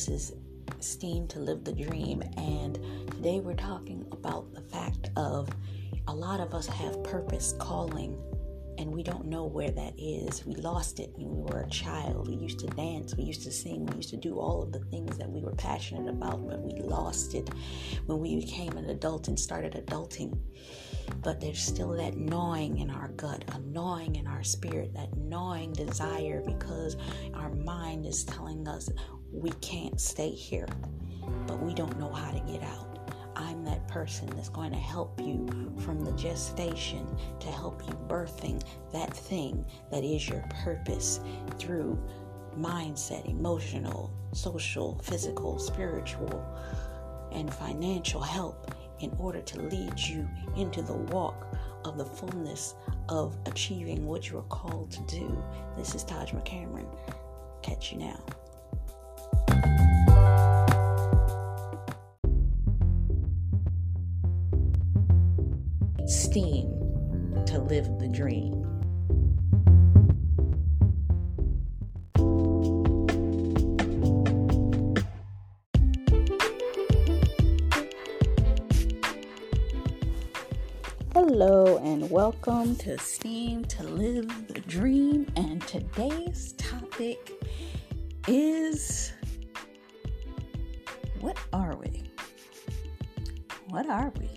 This is Steam to Live the Dream, and today we're talking about the fact of a lot of us have purpose, calling, and we don't know where that is. We lost it when we were a child. We used to dance, we used to sing, we used to do all of the things that we were passionate about, but we lost it when we became an adult and started adulting. But there's still that gnawing in our gut, a gnawing in our spirit, that gnawing desire because our mind is telling us we can't stay here, but we don't know how to get out. I'm that person that's going to help you from the gestation to help you birthing that thing that is your purpose through mindset, emotional, social, physical, spiritual, and financial help in order to lead you into the walk of the fullness of achieving what you are called to do. This is Taj McCameron. Catch you now. Steam to live the dream. Hello and welcome to Steam to Live the Dream. And today's topic is Are we?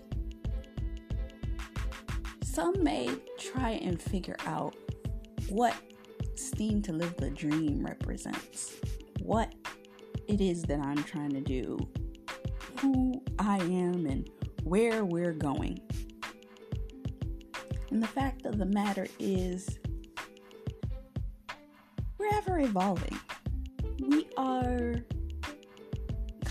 Some may try and figure out what Steam to Live the Dream represents, what it is that I'm trying to do, who I am, and where we're going. And the fact of the matter is, we're ever evolving. We are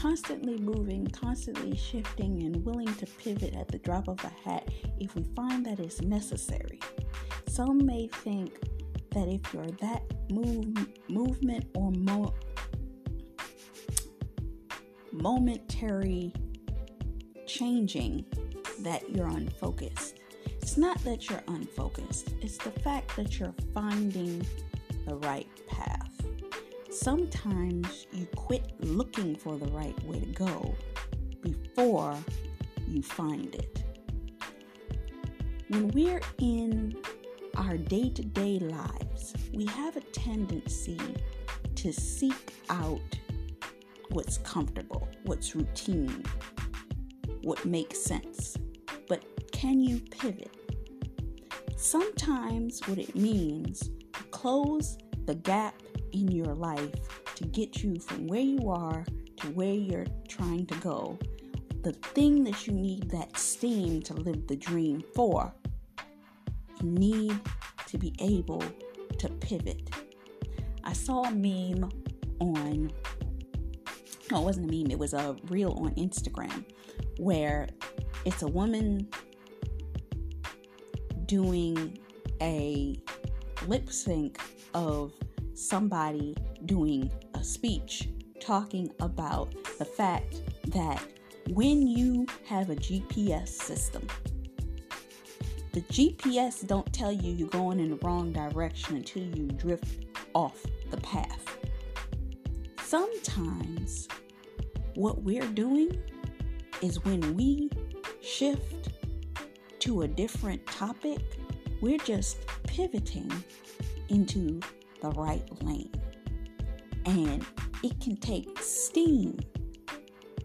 constantly moving, constantly shifting, and willing to pivot at the drop of a hat if we find that it's necessary. Some may think that if you're that move, movement or mo- momentary changing, that you're unfocused. It's not that you're unfocused, it's the fact that you're finding the right path. Sometimes you quit looking for the right way to go before you find it. When we're in our day to day lives, we have a tendency to seek out what's comfortable, what's routine, what makes sense. But can you pivot? Sometimes what it means to close the gap in your life to get you from where you are to where you're trying to go. The thing that you need that steam to live the dream for, you need to be able to pivot. I saw a meme on, no, it wasn't a meme, it was a reel on Instagram where it's a woman doing a lip sync of somebody doing a speech talking about the fact that when you have a GPS system, the GPS don't tell you you're going in the wrong direction until you drift off the path. Sometimes what we're doing is when we shift to a different topic, we're just pivoting into the right lane. And it can take steam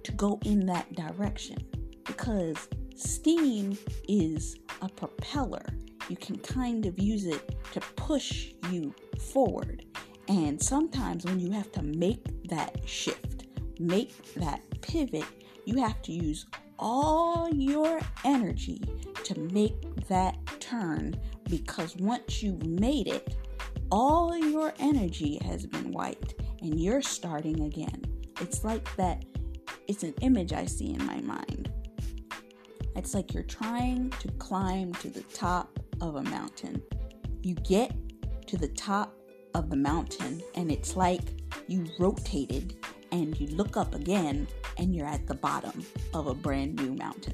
to go in that direction because steam is a propeller. You can kind of use it to push you forward. And sometimes when you have to make that shift, make that pivot, you have to use all your energy to make that turn because once you've made it, all your energy has been wiped and you're starting again. It's like that, it's an image I see in my mind. It's like you're trying to climb to the top of a mountain. You get to the top of the mountain, and it's like you rotated and you look up again and you're at the bottom of a brand new mountain.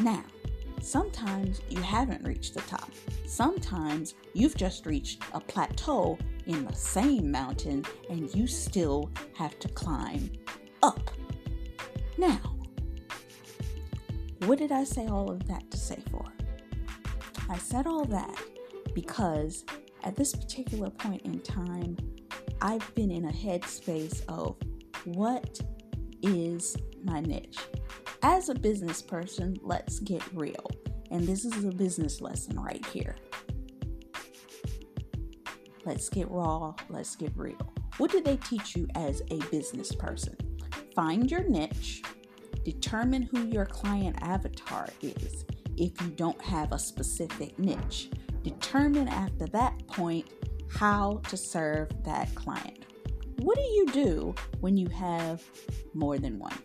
Now, sometimes you haven't reached the top. Sometimes you've just reached a plateau in the same mountain and you still have to climb up. Now, what did I say all of that to say for? I said all that because at this particular point in time, I've been in a headspace of what is my niche? As a business person, let's get real. And this is a business lesson right here. Let's get raw, let's get real. What did they teach you as a business person? Find your niche, determine who your client avatar is if you don't have a specific niche. Determine after that point how to serve that client. What do you do when you have more than one?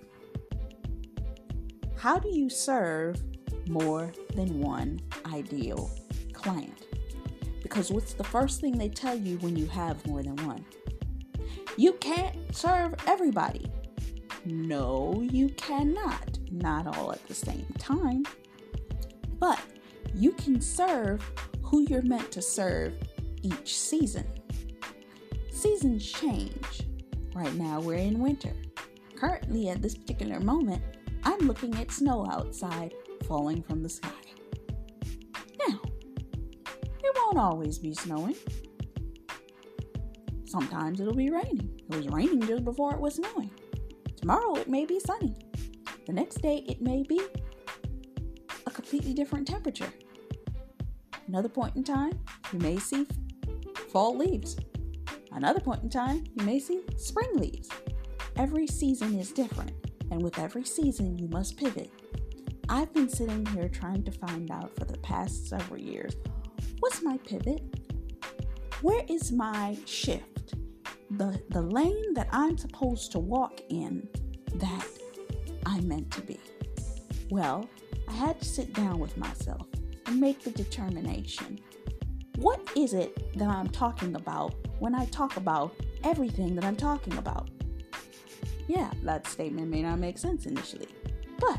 How do you serve more than one ideal client? Because what's the first thing they tell you when you have more than one? You can't serve everybody. No, you cannot. Not all at the same time. But you can serve who you're meant to serve each season. Seasons change. Right now, we're in winter. Currently, at this particular moment, I'm looking at snow outside falling from the sky. Now, it won't always be snowing. Sometimes it'll be raining. It was raining just before it was snowing. Tomorrow it may be sunny. The next day it may be a completely different temperature. Another point in time, you may see fall leaves. Another point in time, you may see spring leaves. Every season is different, and with every season, you must pivot. I've been sitting here trying to find out for the past several years what's my pivot? Where is my shift? The, the lane that I'm supposed to walk in that I'm meant to be. Well, I had to sit down with myself and make the determination. What is it that I'm talking about when I talk about everything that I'm talking about? Yeah, that statement may not make sense initially, but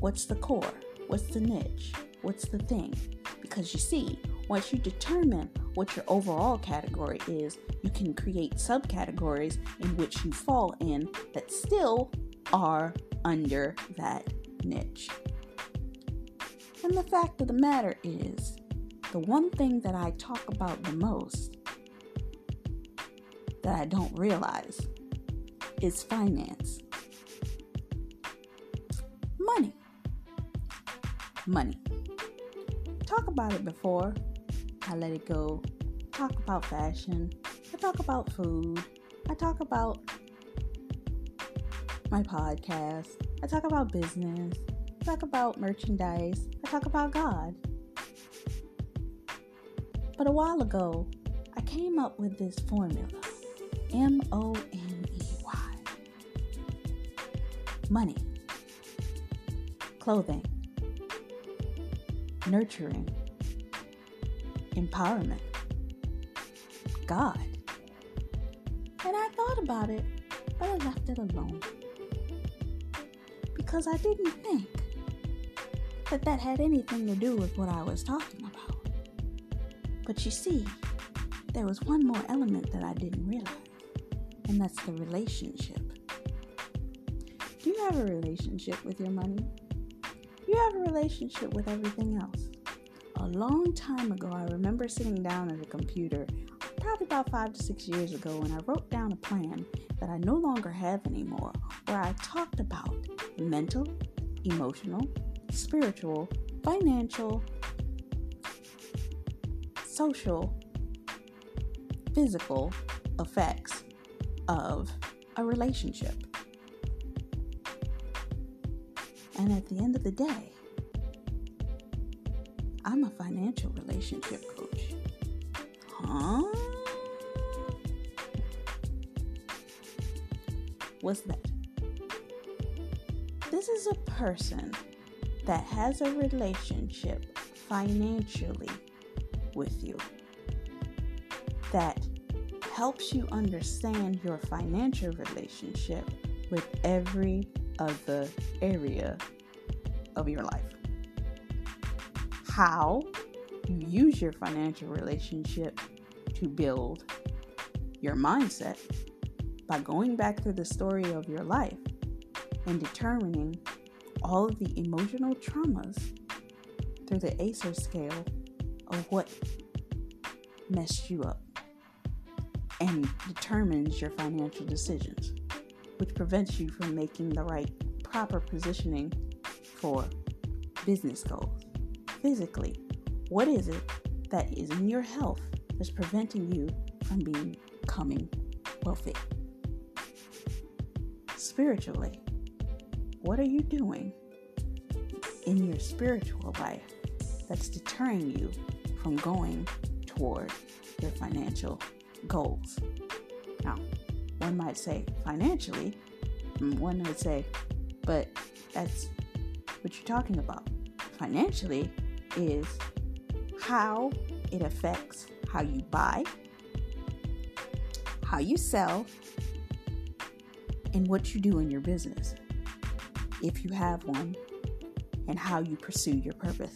what's the core? What's the niche? What's the thing? Because you see, once you determine what your overall category is, you can create subcategories in which you fall in that still are under that niche. And the fact of the matter is, the one thing that I talk about the most that I don't realize is finance. Money. Talk about it before I let it go. Talk about fashion. I talk about food. I talk about my podcast. I talk about business. I talk about merchandise. I talk about God. But a while ago, I came up with this formula M O N E Y. Money, clothing, nurturing, empowerment, God. And I thought about it, but I left it alone. Because I didn't think that that had anything to do with what I was talking about. But you see, there was one more element that I didn't realize and that's the relationship. Do you have a relationship with your money? Have a relationship with everything else? A long time ago, I remember sitting down at a computer, probably about five to six years ago, and I wrote down a plan that I no longer have anymore, where I talked about mental, emotional, spiritual, financial, social, physical effects of a relationship. And at the end of the day, I'm a financial relationship coach. Huh? What's that? This is a person that has a relationship financially with you that helps you understand your financial relationship with every other area of your life. How you use your financial relationship to build your mindset by going back through the story of your life and determining all of the emotional traumas through the ACER scale of what messed you up and determines your financial decisions, which prevents you from making the right proper positioning for business goals. Physically, what is it that is in your health that's preventing you from being, becoming wealthy? Spiritually, what are you doing in your spiritual life that's deterring you from going toward your financial goals? One might say financially, one might say, but that's what you're talking about. Financially is how it affects how you buy, how you sell, and what you do in your business, if you have one, and how you pursue your purpose.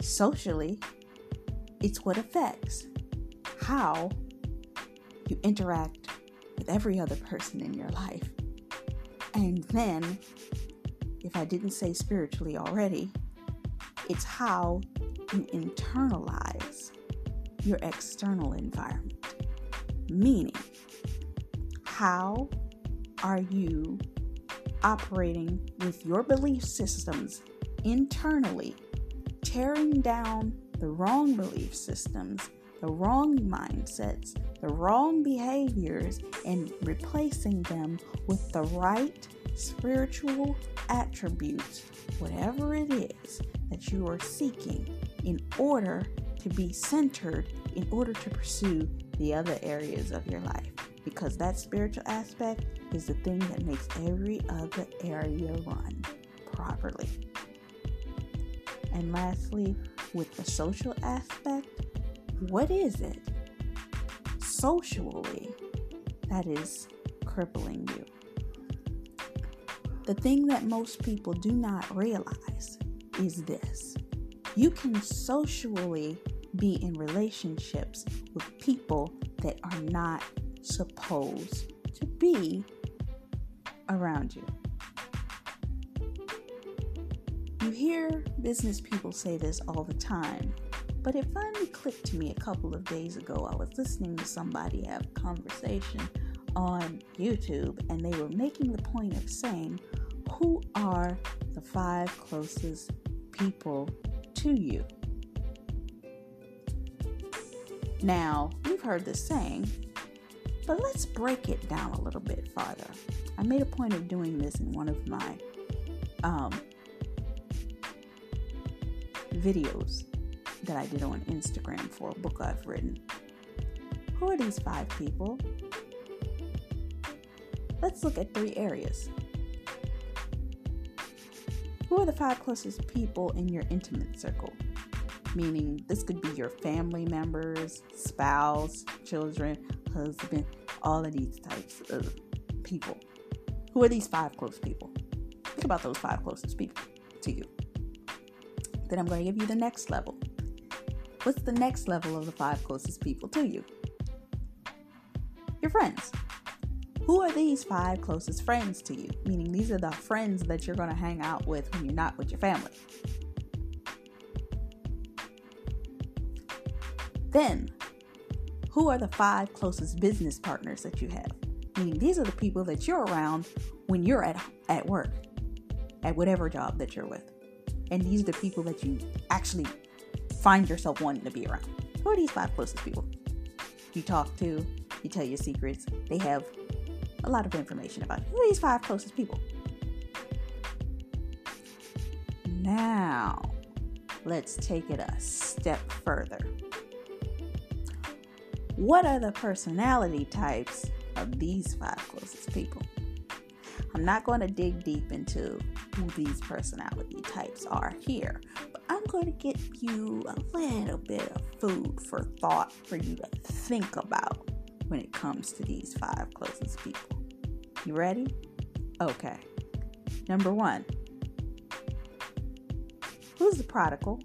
Socially, it's what affects how you interact with every other person in your life. And then, if I didn't say spiritually already, it's how you internalize your external environment. Meaning, how are you operating with your belief systems internally, tearing down the wrong belief systems, the wrong mindsets, the wrong behaviors, and replacing them with the right spiritual attributes, whatever it is that you are seeking, in order to be centered, in order to pursue the other areas of your life. Because that spiritual aspect is the thing that makes every other area run properly. And lastly, with the social aspect, what is it socially that is crippling you? The thing that most people do not realize is this you can socially be in relationships with people that are not supposed to be around you. You hear business people say this all the time, but it finally clicked to me a couple of days ago. I was listening to somebody have a conversation on YouTube, and they were making the point of saying, Who are the five closest people to you? Now, we've heard this saying, but let's break it down a little bit farther. I made a point of doing this in one of my um, videos that I did on Instagram for a book I've written. Who are these five people? Let's look at three areas. Who are the five closest people in your intimate circle? Meaning, this could be your family members, spouse, children, husband, all of these types of people. Who are these five close people? Think about those five closest people to you. Then I'm going to give you the next level. What's the next level of the five closest people to you? Your friends. Who are these five closest friends to you? Meaning, these are the friends that you're going to hang out with when you're not with your family. Then, who are the five closest business partners that you have? Meaning, these are the people that you're around when you're at, at work, at whatever job that you're with. And these are the people that you actually find yourself wanting to be around. Who are these five closest people? You talk to, you tell your secrets. They have a lot of information about you. Who are these five closest people? Now, let's take it a step further. What are the personality types of these five closest people? I'm not going to dig deep into who these personality types are here, going to get you a little bit of food for thought for you to think about when it comes to these five closest people. You ready? Okay. Number one, who's the prodigal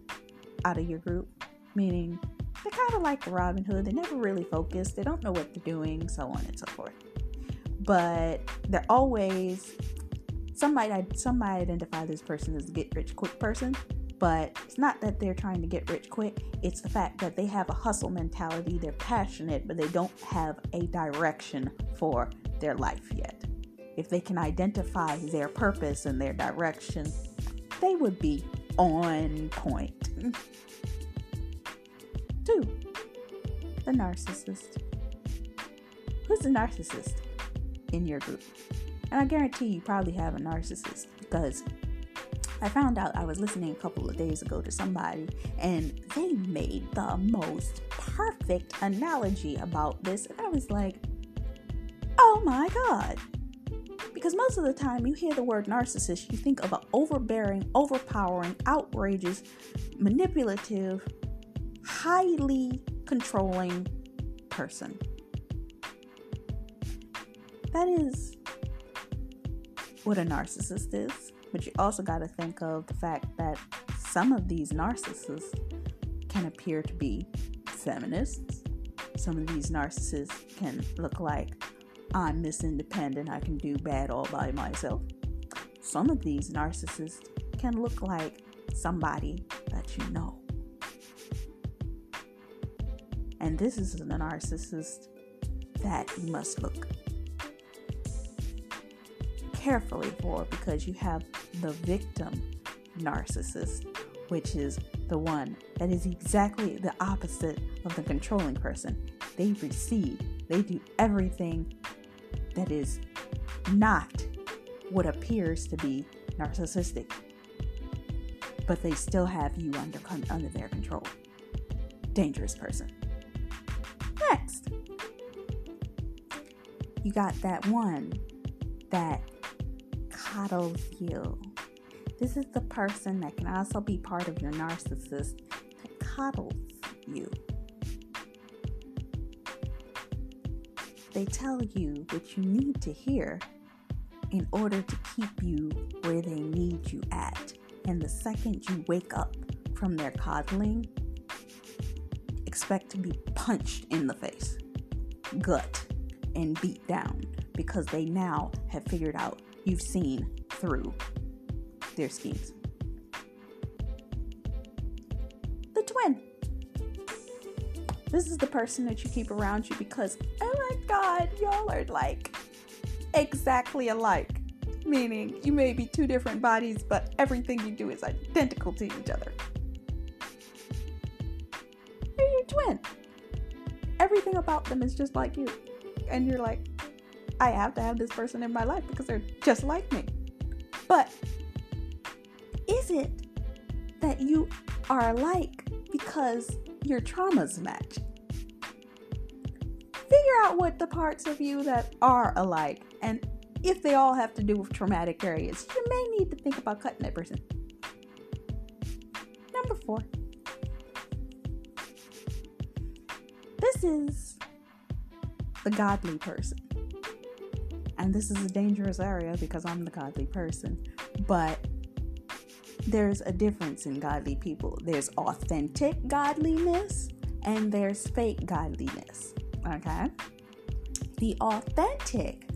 out of your group? Meaning, they're kind of like the Robin Hood. They never really focus. They don't know what they're doing, so on and so forth. But they're always some might some might identify this person as a get rich quick person, but it's not that they're trying to get rich quick. It's the fact that they have a hustle mentality. They're passionate, but they don't have a direction for their life yet. If they can identify their purpose and their direction, they would be on point. Two, the narcissist. Who's the narcissist in your group? And I guarantee you probably have a narcissist because I found out I was listening a couple of days ago to somebody and they made the most perfect analogy about this. And I was like, oh my God. Because most of the time you hear the word narcissist, you think of an overbearing, overpowering, outrageous, manipulative, highly controlling person. That is what a narcissist is. But you also got to think of the fact that some of these narcissists can appear to be feminists. Some of these narcissists can look like I'm Miss Independent, I can do bad all by myself. Some of these narcissists can look like somebody that you know. And this is a narcissist that you must look carefully for because you have the victim narcissist, which is the one that is exactly the opposite of the controlling person. They receive, they do everything that is not what appears to be narcissistic, but they still have you under, under their control. Dangerous person. Next, you got that one that coddles you. This is the person that can also be part of your narcissist that coddles you. They tell you what you need to hear in order to keep you where they need you at. And the second you wake up from their coddling, expect to be punched in the face, gut, and beat down because they now have figured out you've seen through their schemes. The twin. This is the person that you keep around you because, oh my God, y'all are like exactly alike. Meaning, you may be two different bodies, but everything you do is identical to each other. You're your twin. Everything about them is just like you. And you're like, I have to have this person in my life because they're just like me. But is it that you are alike because your traumas match? Figure out what the parts of you that are alike and if they all have to do with traumatic areas, you may need to think about cutting that person. Number four. This is the godly person and this is a dangerous area because I'm the godly person, but there's a difference in godly people. There's authentic godliness and there's fake godliness. Okay? The authentic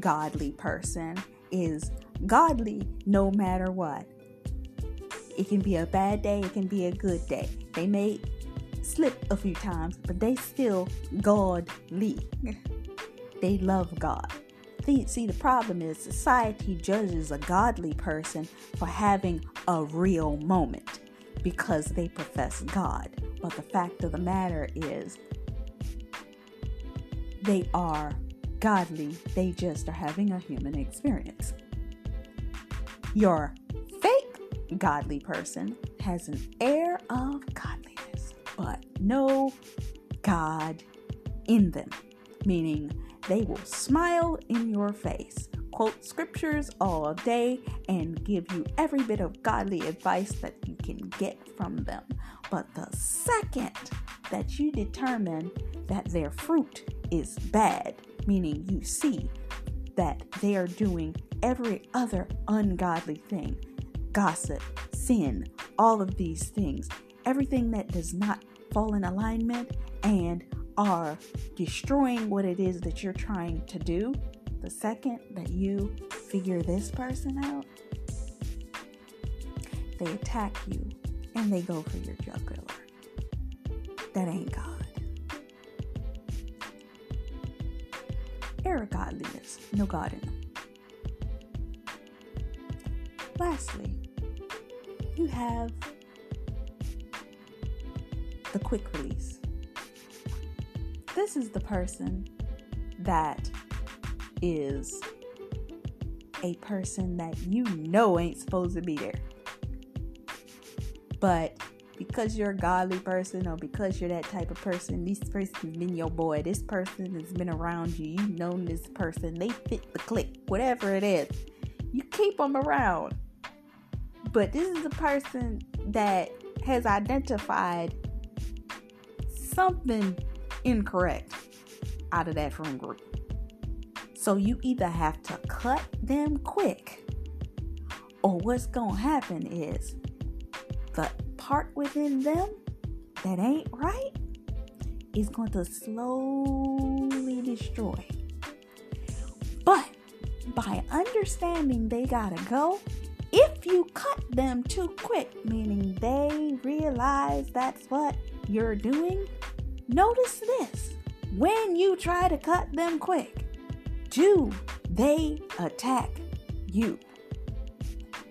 godly person is godly no matter what. It can be a bad day, it can be a good day. They may slip a few times, but they still godly. they love God see, the problem is society judges a godly person for having a real moment because they profess God. But the fact of the matter is, they are godly, they just are having a human experience. Your fake godly person has an air of godliness, but no God in them, meaning they will smile in your face, quote scriptures all day, and give you every bit of godly advice that you can get from them. But the second that you determine that their fruit is bad, meaning you see that they are doing every other ungodly thing gossip, sin, all of these things, everything that does not fall in alignment and are destroying what it is that you're trying to do, the second that you figure this person out, they attack you and they go for your jugular. That ain't God. Era godliness, no God in them. Lastly, you have the quick release. This is the person that is a person that you know ain't supposed to be there. But because you're a godly person or because you're that type of person, this person's been your boy. This person has been around you. You've known this person. They fit the clique, whatever it is. You keep them around. But this is a person that has identified something incorrect out of that friend group. So you either have to cut them quick, or what's to happen is the part within them that ain't right is going to slowly destroy. But by understanding they gotta go, if you cut them too quick, meaning they realize that's what you're doing, notice this. When you try to cut them quick, do they attack you?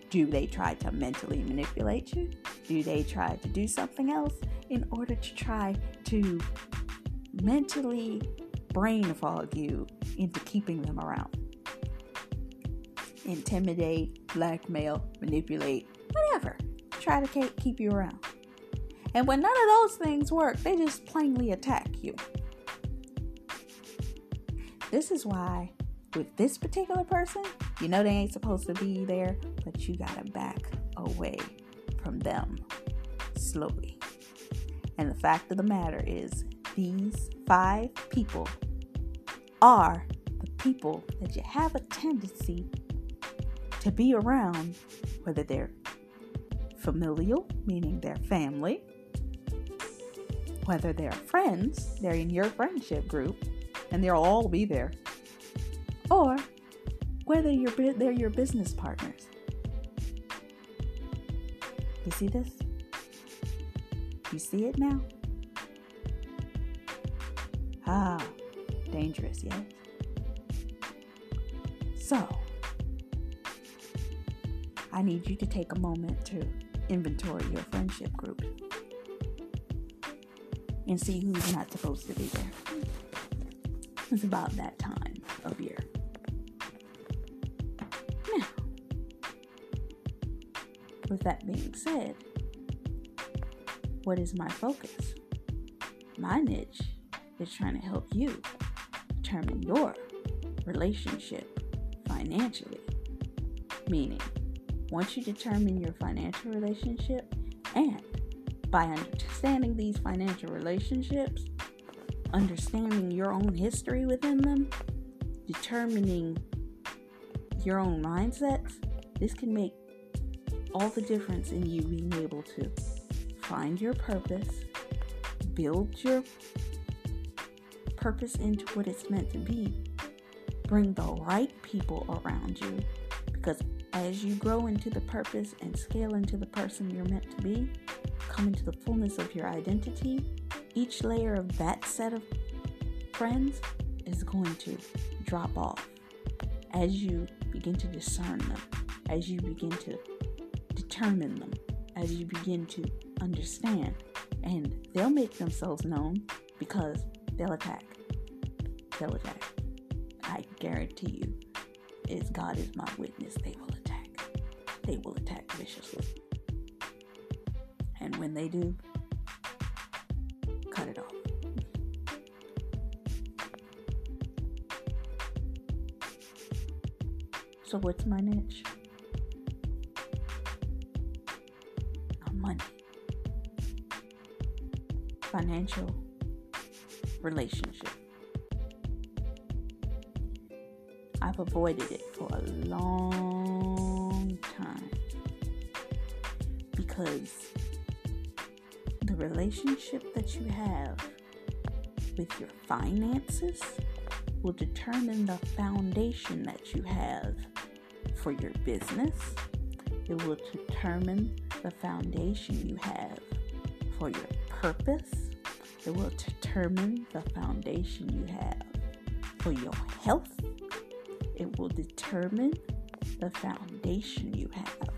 Do they try to mentally manipulate you? Do they try to do something else in order to try to mentally brain fog you into keeping them around? intimidate, blackmail, manipulate, whatever. Try to keep you around. And when none of those things work, they just plainly attack you. This is why, with this particular person, you know they ain't supposed to be there, but you gotta back away from them slowly. And the fact of the matter is, these five people are the people that you have a tendency to be around, whether they're familial, meaning their family, whether they're friends, they're in your friendship group, and they'll all be there, or whether you're, they're your business partners. You see this? You see it now? Ah, dangerous, yes? So, I need you to take a moment to inventory your friendship group and see who's not supposed to be there. It's about that time of year. Now, with that being said, what is my focus? My niche is trying to help you determine your relationship financially, meaning once you determine your financial relationship, and by understanding these financial relationships, understanding your own history within them, determining your own mindsets, this can make all the difference in you being able to find your purpose, build your purpose into what it's meant to be, bring the right people around you because as you grow into the purpose and scale into the person you're meant to be, come into the fullness of your identity, each layer of that set of friends is going to drop off as you begin to discern them, as you begin to determine them, as you begin to understand. And they'll make themselves known because they'll attack. They'll attack. I guarantee you, as God is my witness, they will attack they will attack viciously. And when they do, cut it off. So, what's my niche? Money, financial relationship. I've avoided it for a long time because relationship that you have with your finances will determine the foundation that you have for your business. It will determine the foundation you have for your purpose. It will determine the foundation you have for your health. It will determine the foundation you have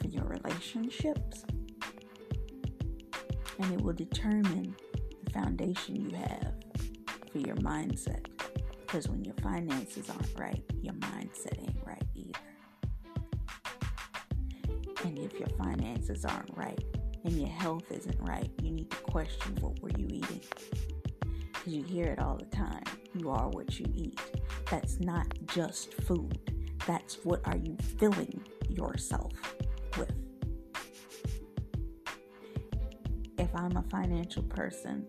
for your relationships. And it will determine the foundation you have for your mindset. Because when your finances aren't right, your mindset ain't right either. And if your finances aren't right and your health isn't right, you need to question what were you eating. Because you hear it all the time. You are what you eat. That's not just food. That's what are you filling yourself with. I'm a financial person,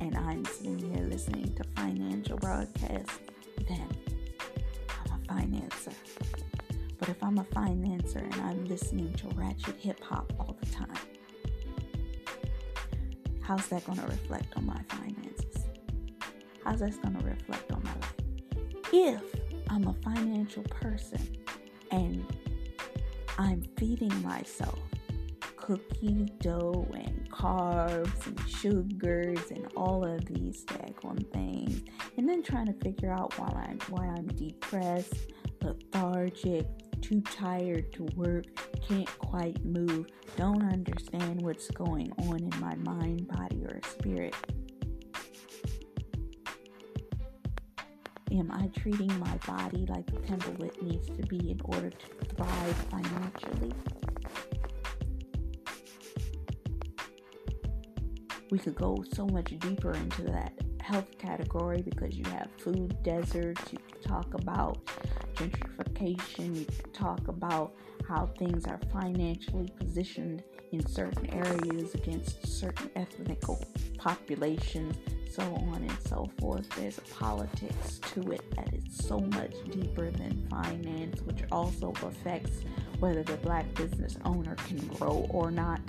and I'm sitting here listening to financial broadcasts, then I'm a financer. But if I'm a financer and I'm listening to ratchet hip hop all the time, how's that going to reflect on my finances? How's that going to reflect on my life? If I'm a financial person and I'm feeding myself cookie dough and carbs and sugars and all of these daggone things, and then trying to figure out why I'm why I'm depressed, lethargic, too tired to work, can't quite move, don't understand what's going on in my mind, body, or spirit. Am I treating my body like the temple it needs to be in order to thrive financially? We could go so much deeper into that health category because you have food deserts, you talk about gentrification, you talk about how things are financially positioned in certain areas against certain ethnic populations, so on and so forth. There's a politics to it that is so much deeper than finance, which also affects whether the black business owner can grow or not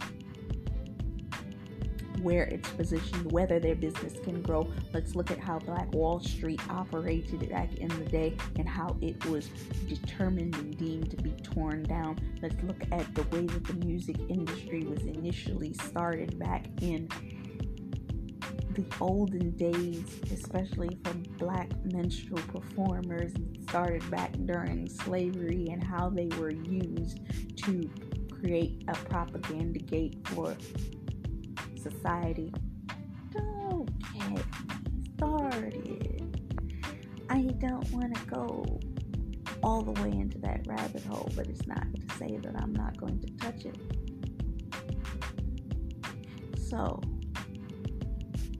where it's positioned, whether their business can grow. Let's look at how Black Wall Street operated back in the day and how it was determined and deemed to be torn down. Let's look at the way that the music industry was initially started back in the olden days, especially for black minstrel performers, started back during slavery and how they were used to create a propaganda gate for society. Don't get started. I don't want to go all the way into that rabbit hole, but it's not to say that I'm not going to touch it. So,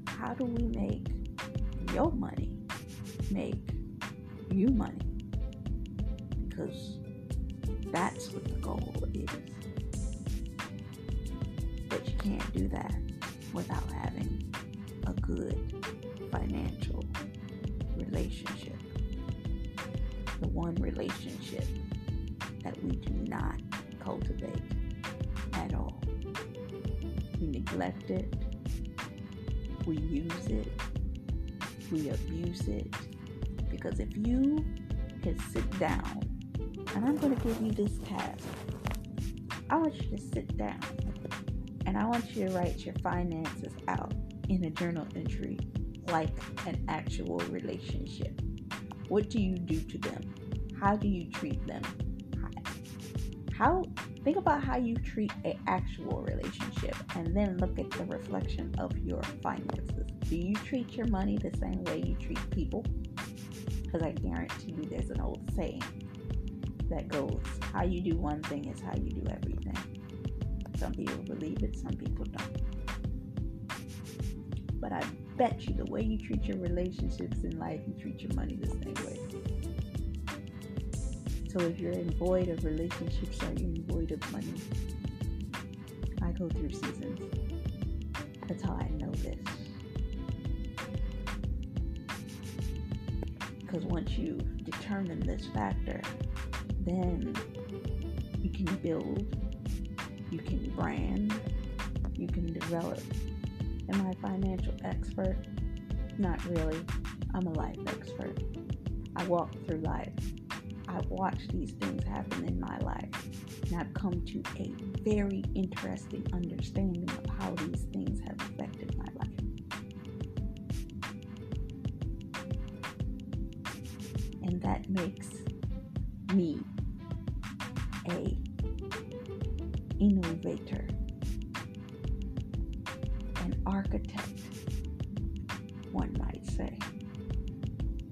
how do we make your money make you money? Because that's what the goal is. But you can't do that without having a good financial relationship. The one relationship that we do not cultivate at all. We neglect it, we use it, we abuse it. Because if you can sit down, and I'm going to give you this task, I want you to sit down and I want you to write your finances out in a journal entry like an actual relationship. What do you do to them? How do you treat them? How think about how you treat an actual relationship and then look at the reflection of your finances. Do you treat your money the same way you treat people? Because I guarantee you there's an old saying that goes, how you do one thing is how you do everything. Some people believe it, some people don't. But I bet you the way you treat your relationships in life, you treat your money the same way. So if you're in void of relationships, are you in void of money? I go through seasons. That's how I know this. Because once you determine this factor, then you can build you can brand, you can develop. Am I a financial expert? Not really. I'm a life expert. I walk through life. I've watched these things happen in my life, and I've come to a very interesting understanding of how these things have affected my life. And that makes me a innovator, an architect, one might say,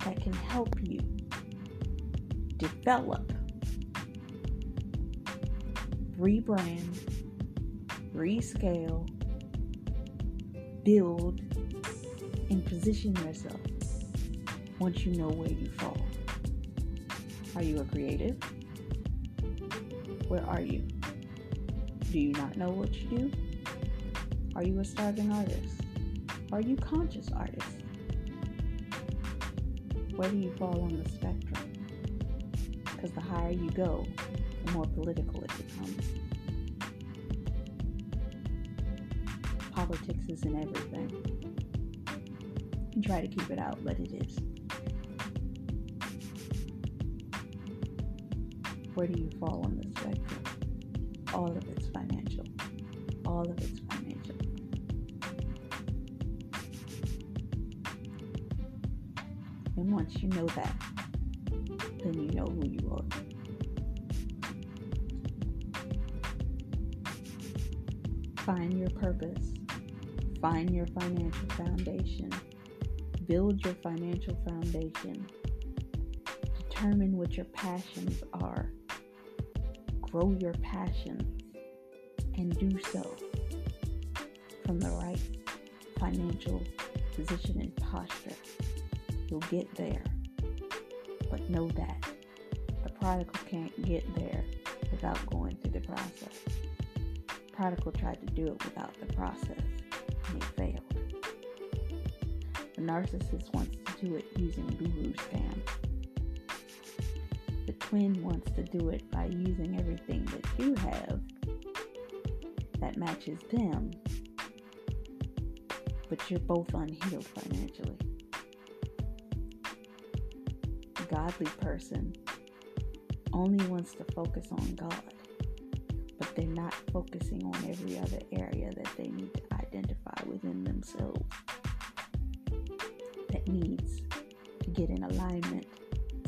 that can help you develop, rebrand, rescale, build, and position yourself once you know where you fall. Are you a creative? Where are you? Do you not know what you do? Are you a starving artist? Are you conscious artist? Where do you fall on the spectrum? Because the higher you go, the more political it becomes. Politics is in everything. You try to keep it out, but it is. Where do you fall on the spectrum? All of it's financial. All of it's financial. And once you know that, then you know who you are. Find your purpose. Find your financial foundation. Build your financial foundation. Determine what your passions are grow your passions do so from the right financial position and posture. You'll get there. But know that the prodigal can't get there without going through the process. The prodigal tried to do it without the process and he failed. The narcissist wants to do it using guru scams The twin wants to do it by using everything that you have that matches them, but you're both unhealed financially. A godly person only wants to focus on God, but they're not focusing on every other area that they need to identify within themselves that needs to get in alignment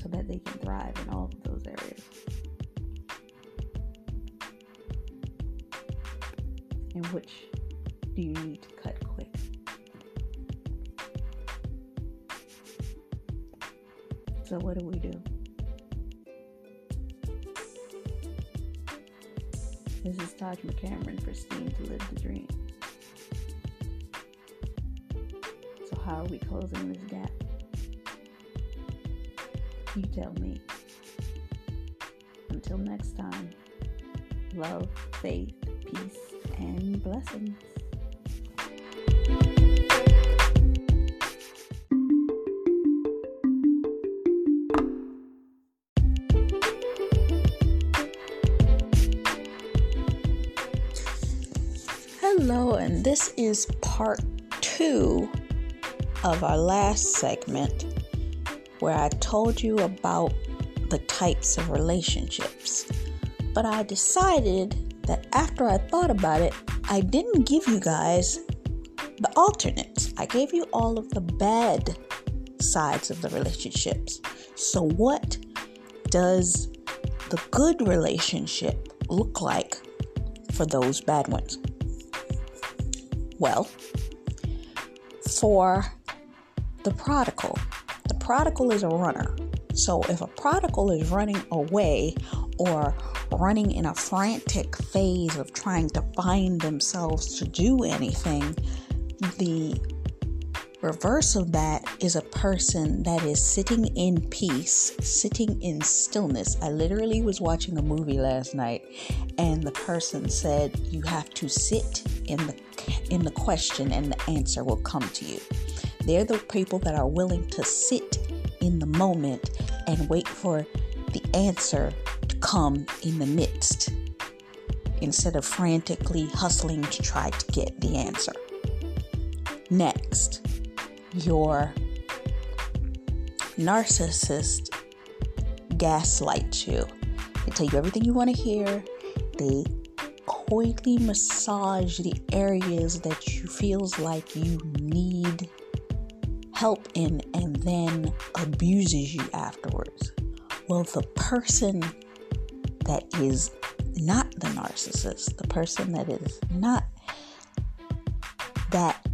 so that they can thrive in all of those areas. And which do you need to cut quick? So, what do we do? This is Taj McCameron for Steam to Live the Dream. So, how are we closing this gap? You tell me. Until next time, love, faith, peace, and blessings. Hello, and this is part two of our last segment where I told you about the types of relationships. But I decided that after I thought about it, I didn't give you guys the alternates. I gave you all of the bad sides of the relationships. So, what does the good relationship look like for those bad ones? Well, for the prodigal, the prodigal is a runner. So if a prodigal is running away or running in a frantic phase of trying to find themselves to do anything, the reverse of that is a person that is sitting in peace, sitting in stillness. I literally was watching a movie last night and the person said you have to sit in the in the question and the answer will come to you. They're the people that are willing to sit in the moment and wait for the answer to come in the midst. instead of frantically hustling to try to get the answer. Next, your narcissist gaslights you. They tell you everything you want to hear. They coyly massage the areas that you feels like you need help in and then abuses you afterwards. Well, the person that is not the narcissist, the person that is not that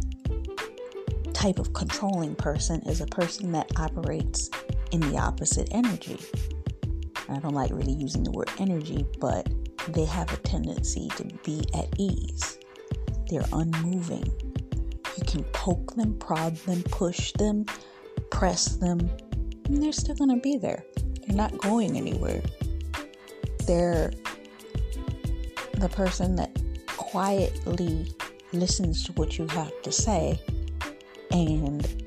type of controlling person is a person that operates in the opposite energy. I don't like really using the word energy, but they have a tendency to be at ease. They're unmoving. You can poke them, prod them, push them, press them, and they're still going to be there. They're not going anywhere. They're the person that quietly listens to what you have to say and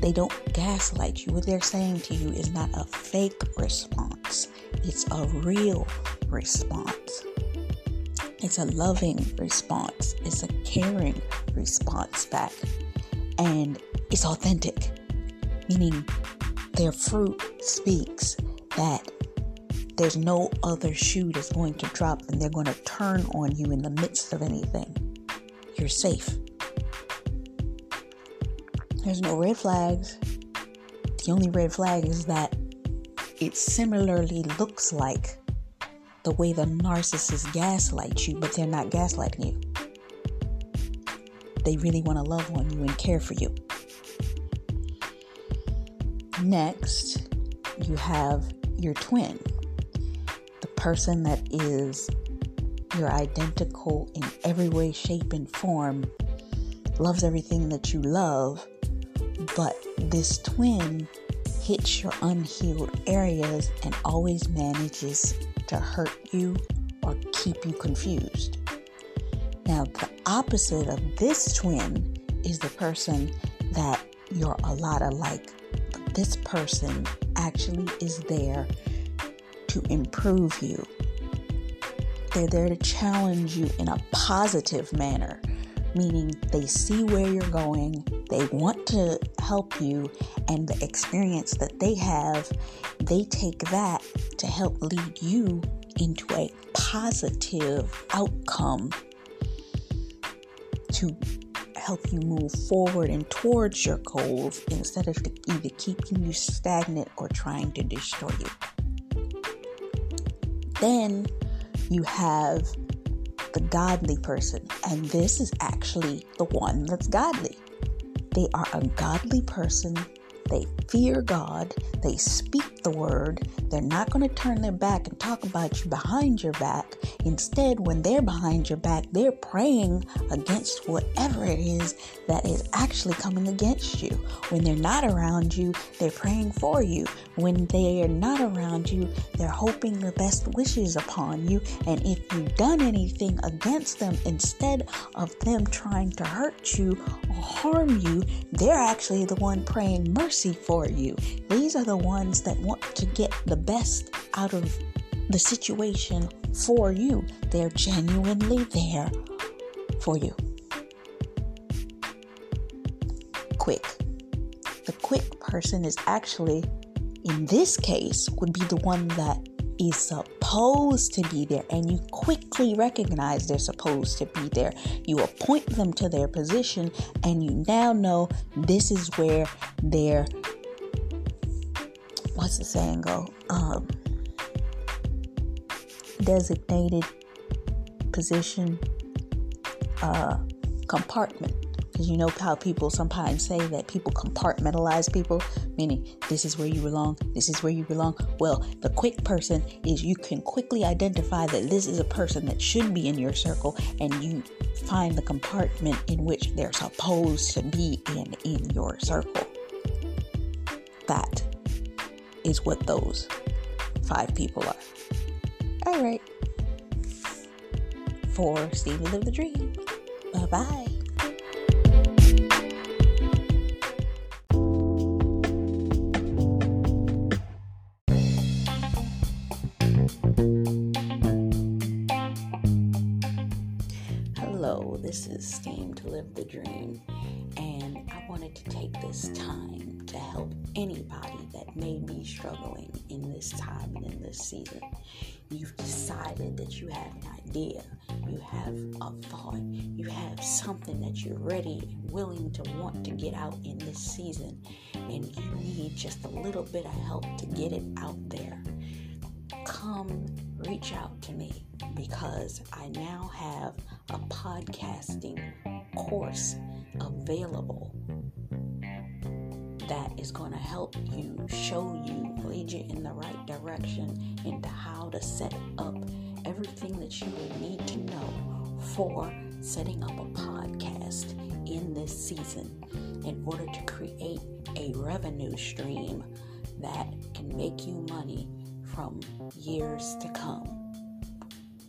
they don't gaslight you. What they're saying to you is not a fake response, it's a real response. It's a loving response, it's a caring response back, and it's authentic, meaning their fruit speaks that there's no other shoe that's going to drop and they're going to turn on you in the midst of anything. You're safe. There's no red flags. The only red flag is that it similarly looks like the way the narcissist gaslights you, but they're not gaslighting you. They really want to love on you and care for you. Next, you have your twin, the person that is your identical in every way, shape, and form, loves everything that you love, but this twin hits your unhealed areas and always manages to hurt you or keep you confused. Now, the opposite of this twin is the person that you're a lot alike. But this person actually is there to improve you. They're there to challenge you in a positive manner meaning they see where you're going, they want to help you, and the experience that they have, they take that to help lead you into a positive outcome to help you move forward and towards your goals instead of either keeping you stagnant or trying to destroy you. Then you have the godly person, and this is actually the one that's godly. They are a godly person. They fear God. They speak the word. They're not going to turn their back and talk about you behind your back. Instead, when they're behind your back, they're praying against whatever it is that is actually coming against you. When they're not around you, they're praying for you. When they are not around you, they're hoping the best wishes upon you. And if you've done anything against them, instead of them trying to hurt you or harm you, they're actually the one praying mercy for you. These are the ones that want to get the best out of the situation for you. They're genuinely there for you. Quick. The quick person is actually, in this case, would be the one that is supposed to be there, and you quickly recognize they're supposed to be there. You appoint them to their position, and you now know this is where their what's the saying go? Um, designated position uh, compartment. Because you know how people sometimes say that people compartmentalize people, meaning this is where you belong, this is where you belong. Well, the quick person is you can quickly identify that this is a person that should be in your circle, and you find the compartment in which they're supposed to be in in your circle. That is what those five people are. All right. For Steam to Live the Dream. Bye bye. Hello, this is Steam to Live the Dream, wanted to take this time to help anybody that may be struggling in this time and in this season. You've decided that you have an idea, you have a thought, you have something that you're ready and willing to want to get out in this season, and you need just a little bit of help to get it out there. Come reach out to me because I now have a podcasting course available that is going to help you, show you, lead you in the right direction into how to set up everything that you would need to know for setting up a podcast in this season in order to create a revenue stream that can make you money from years to come.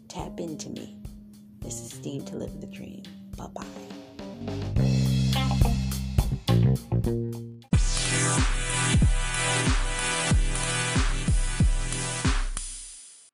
Tap into me. This is Steam to Live the Dream. Bye bye. Peace.